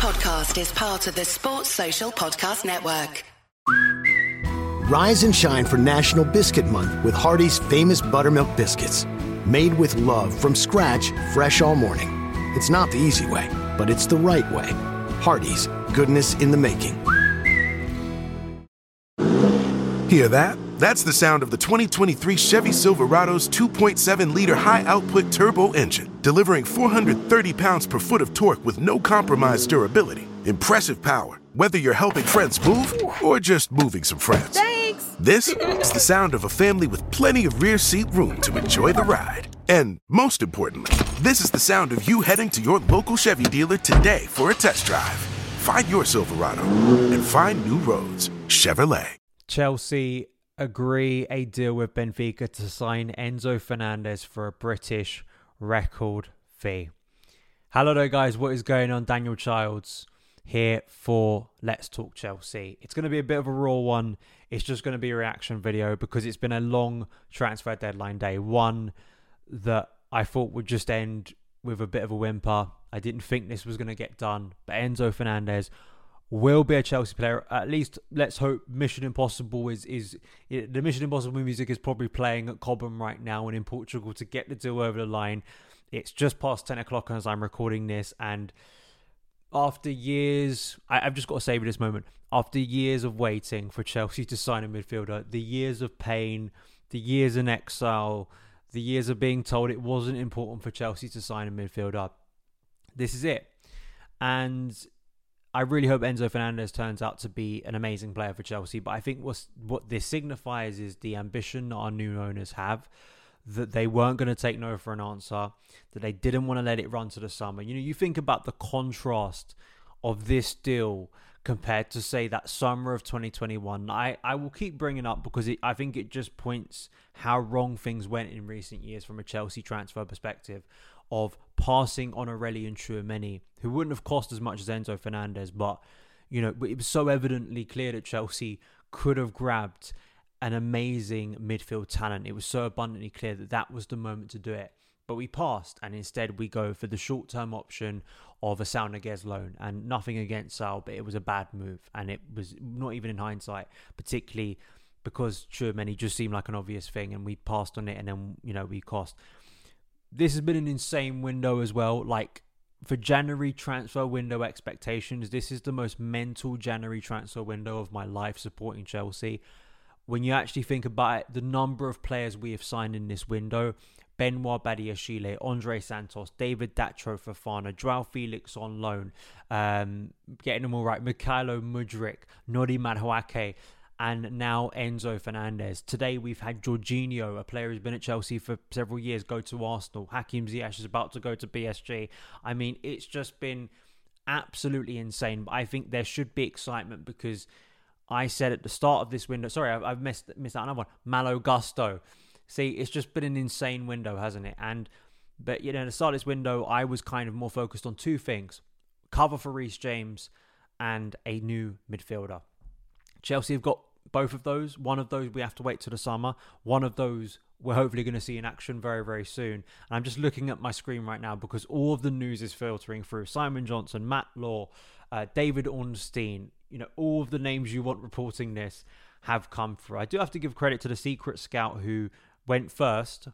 podcast is part of the Sports Social Podcast Network. Rise and shine for National Biscuit Month with Hardee's famous buttermilk biscuits. Made with love from scratch, fresh all morning. It's not the easy way, but it's the right way. Hardee's, goodness in the making. Hear that? That's the sound of the 2023 Chevy Silverado's 2.7 liter high output turbo engine, delivering 430 pounds per foot of torque with no compromised durability. Impressive power, whether you're helping friends move or just moving some friends. Thanks! This is the sound of a family with plenty of rear seat room to enjoy the ride. And most importantly, this is the sound of you heading to your local Chevy dealer today for a test drive. Find your Silverado and find new roads. Chevrolet. Chelsea agree a deal with Benfica to sign Enzo Fernandez for a British record fee. Hello there, guys. What is going on? Daniel Childs here for Let's Talk Chelsea. It's going to be a bit of a raw one. It's just going to be a reaction video because it's been a long transfer deadline day. One that I thought would just end with a bit of a whimper. I didn't think this was going to get done, but Enzo Fernandez will be a Chelsea player. At least let's hope Mission Impossible is is the Mission Impossible music is probably playing at Cobham right now and in Portugal to get the deal over the line. It's just past ten o'clock as I'm recording this, and after years, I, have just got to savor this moment. After years of waiting for Chelsea to sign a midfielder, the years of pain, the years in exile, the years of being told it wasn't important for Chelsea to sign a midfielder. This is it. And I really hope Enzo Fernandez turns out to be an amazing player for Chelsea. But I think what's, what this signifies is the ambition our new owners have that they weren't going to take no for an answer, that they didn't want to let it run to the summer. You know, you think about the contrast of this deal compared to say that summer of 2021 i i will keep bringing up because it, i think it just points how wrong things went in recent years from a chelsea transfer perspective of passing on Aurelien Tchouameni, who wouldn't have cost as much as Enzo Fernandez, but you know, it was so evidently clear that Chelsea could have grabbed an amazing midfield talent. It was so abundantly clear that that was the moment to do it. But we passed, and instead we go for the short-term option of a Saul Niguez loan. And nothing against Saul, but it was a bad move, and it was not even in hindsight, particularly because Tchouameni just seemed like an obvious thing, and we passed on it, and then you know we cost this has been an insane window as well. Like for January transfer window expectations, this is the most mental January transfer window of my life supporting Chelsea. When you actually think about it, the number of players we have signed in this window Benoit Badiashile, Andre Santos, David Datro Fofana, Joao Felix on loan, um, getting them all right, Mykhailo Mudrik, Noni Madueke, and now Enzo Fernandez. Today we've had Jorginho, a player who's been at Chelsea for several years, go to Arsenal. Hakim Ziyech is about to go to PSG. I mean, it's just been absolutely insane. But I think there should be excitement because I said at the start of this window, sorry, I've, missed missed out another one. Malo Gusto. See, it's just been an insane window, hasn't it? And but you know, at the start of this window, I was kind of more focused on two things: cover for Reece James and a new midfielder. Chelsea have got both of those. One of those we have to wait till the summer. One of those we're hopefully going to see in action very, very soon. And I'm just looking at my screen right now because all of the news is filtering through. Simon Johnson, Matt Law, uh, David Ornstein, you know, all of the names you want reporting this have come through. I do have to give credit to the secret scout who went first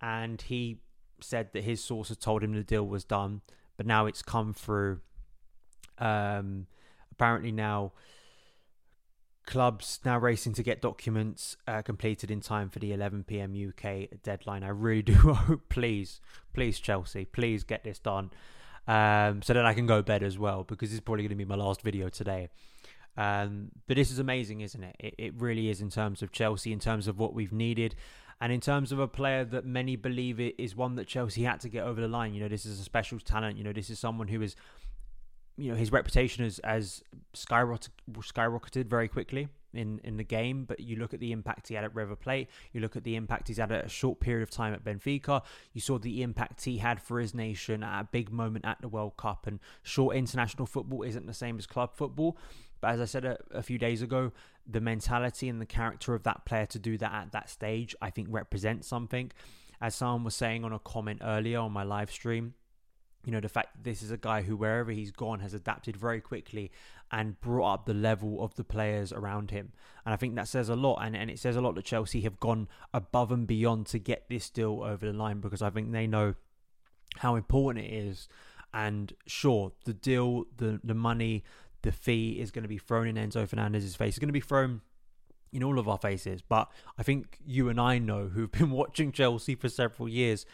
and he said that his source had told him the deal was done, but now it's come through. Um, apparently now clubs now racing to get documents uh, completed in time for the 11 p.m. UK deadline. I really do hope, please, please, Chelsea, please get this done um, so that I can go bed as well because this is probably going to be my last video today. Um, but this is amazing, isn't it? it? It really is in terms of Chelsea, in terms of what we've needed. And in terms of a player that many believe it is one that Chelsea had to get over the line, you know, this is a special talent. You know, this is someone who is you know his reputation has as skyrocketed, skyrocketed very quickly in in the game. But you look at the impact he had at River Plate. You look at the impact he's had at a short period of time at Benfica. You saw the impact he had for his nation at a big moment at the World Cup. And short international football isn't the same as club football. But as I said a, a few days ago, the mentality and the character of that player to do that at that stage, I think represents something. As someone was saying on a comment earlier on my live stream, you know, the fact that this is a guy who, wherever he's gone, has adapted very quickly and brought up the level of the players around him. And I think that says a lot. And, and it says a lot that Chelsea have gone above and beyond to get this deal over the line because I think they know how important it is. And sure, the deal, the, the money, the fee is going to be thrown in Enzo Fernandez's face. It's going to be thrown in all of our faces. But I think you and I know, who've been watching Chelsea for several years,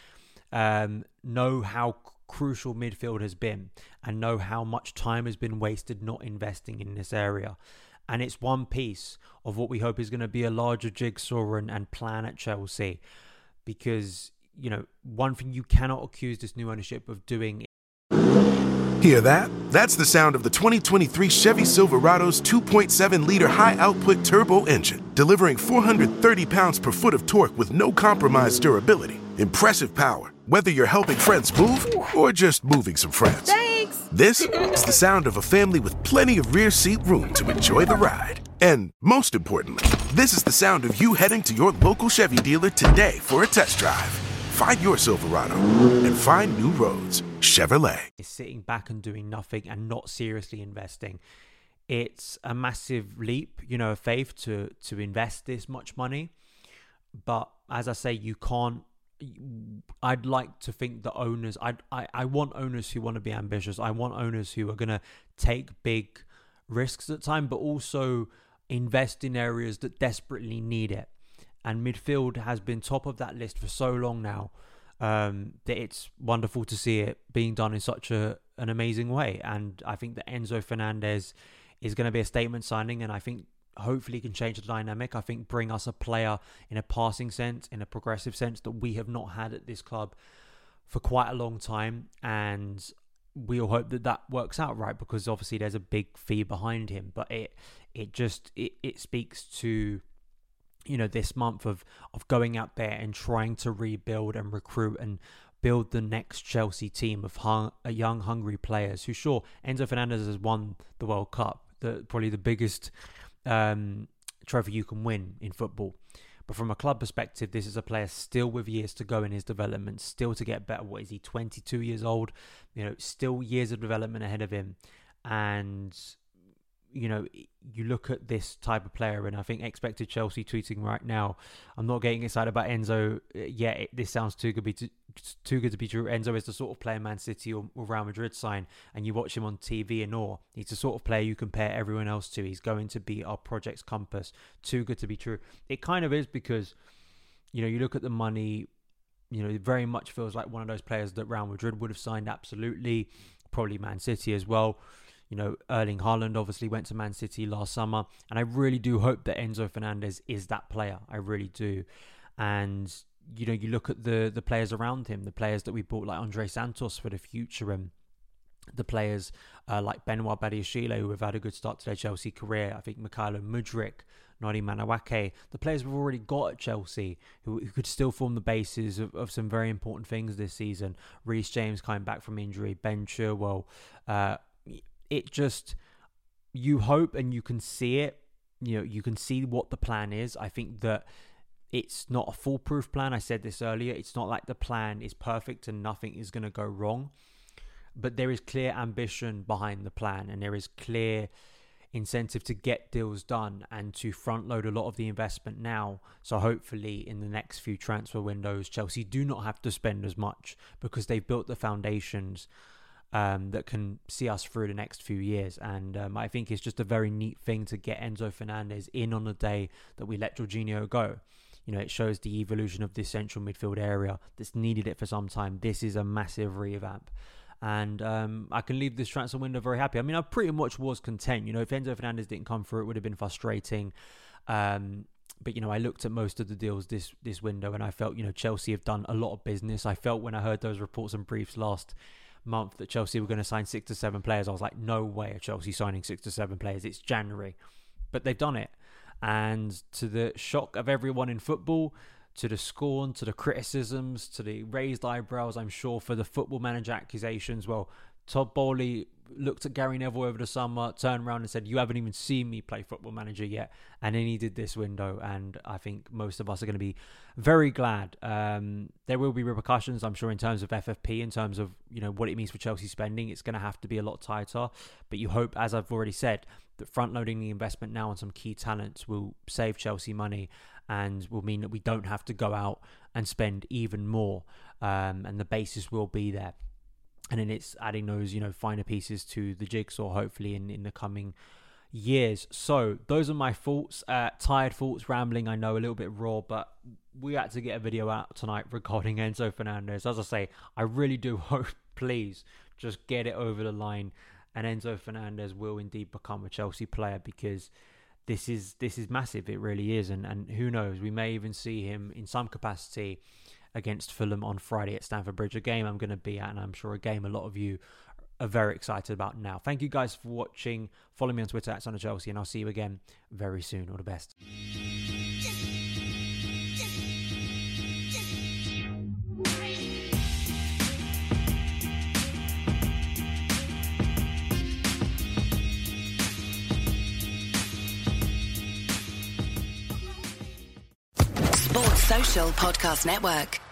um, know how crucial midfield has been and know how much time has been wasted not investing in this area. And it's one piece of what we hope is going to be a larger jigsaw and, and plan at Chelsea. Because, you know, one thing you cannot accuse this new ownership of doing. Hear that? That's the sound of the 2023 Chevy Silverado's 2.7 liter high output turbo engine, delivering 430 pounds per foot of torque with no compromised durability. Impressive power whether you're helping friends move or just moving some friends. Thanks! This is the sound of a family with plenty of rear seat room to enjoy the ride. And most importantly, this is the sound of you heading to your local Chevy dealer today for a test drive. Find your Silverado and find new roads. Chevrolet. Is sitting back and doing nothing and not seriously investing. It's a massive leap, you know, of faith to to invest this much money. But as I say, you can't I'd like to think the owners. I I I want owners who want to be ambitious. I want owners who are gonna take big risks at time, but also invest in areas that desperately need it. And midfield has been top of that list for so long now um, that it's wonderful to see it being done in such a an amazing way. And I think that Enzo Fernandez is going to be a statement signing, and I think hopefully can change the dynamic. I think bring us a player in a passing sense, in a progressive sense that we have not had at this club for quite a long time, and we all hope that that works out right because obviously there's a big fee behind him. But it it just it, it speaks to you know this month of of going out there and trying to rebuild and recruit and build the next Chelsea team of hung, uh, young hungry players who sure Enzo Fernandez has won the World Cup the probably the biggest um, trophy you can win in football. But from a club perspective, this is a player still with years to go in his development, still to get better. What is he, 22 years old? You know, still years of development ahead of him. And, you know, you look at this type of player, and I think expected Chelsea tweeting right now. I'm not getting excited about Enzo uh, yet. This sounds too good to be too good to be true. Enzo is the sort of player Man City or, or Real Madrid sign, and you watch him on TV and all. He's the sort of player you compare everyone else to. He's going to be our project's compass. Too good to be true. It kind of is because, you know, you look at the money. You know, it very much feels like one of those players that Real Madrid would have signed. Absolutely, probably Man City as well. You know, Erling Haaland obviously went to Man City last summer, and I really do hope that Enzo Fernandez is that player. I really do, and you know, you look at the the players around him, the players that we bought like Andre Santos for the future, and the players uh, like Benoit Badiashile, who have had a good start to their Chelsea career. I think Mykhailo Mudrik, Noni Madueke, the players we've already got at Chelsea, who, who could still form the basis of, of, some very important things this season. Reece James coming back from injury, Ben Chilwell. Uh, it just, you hope and you can see it. You know, you can see what the plan is. I think that it's not a foolproof plan. I said this earlier. It's not like the plan is perfect and nothing is going to go wrong. But there is clear ambition behind the plan and there is clear incentive to get deals done and to front load a lot of the investment now. So hopefully in the next few transfer windows, Chelsea do not have to spend as much because they've built the foundations um, that can see us through the next few years. And um, I think it's just a very neat thing to get Enzo Fernandez in on the day that we let Jorginho go. You know, it shows the evolution of this central midfield area that's needed it for some time. This is a massive revamp. And um, I can leave this transfer window very happy. I mean, I pretty much was content. You know, if Enzo Fernandez didn't come through, it would have been frustrating. Um, but you know, I looked at most of the deals this this window, and I felt you know Chelsea have done a lot of business. I felt when I heard those reports and briefs last month that Chelsea were going to sign six to seven players, I was like, no way are Chelsea signing six to seven players. It's January, but they've done it. And to the shock of everyone in football, to the scorn, to the criticisms, to the raised eyebrows, I'm sure, for the football manager accusations, well, Todd Boehly looked at Gary Neville over the summer, turned around and said, "You haven't even seen me play Football Manager yet," and then he did this window, and I think most of us are going to be very glad. Um, there will be repercussions, I'm sure, in terms of FFP, in terms of you know what it means for Chelsea spending. It's going to have to be a lot tighter, but you hope, as I've already said, that front loading the investment now on some key talents will save Chelsea money and will mean that we don't have to go out and spend even more, um, and the basis will be there and then it's adding those you know finer pieces to the jigsaw hopefully in in the coming years. So those are my thoughts uh tired thoughts rambling i know a little bit raw but we had to get a video out tonight regarding enzo fernandez. As i say i really do hope please just get it over the line and enzo fernandez will indeed become a chelsea player because this is this is massive. It really is. And and who knows? We may even see him in some capacity against Fulham on Friday at Stamford Bridge, a game I'm going to be at, and I'm sure a game a lot of you are very excited about now. Thank you guys for watching. Follow me on Twitter at Son of Chelsea, and I'll see you again very soon. All the best. Sports Social Podcast Network.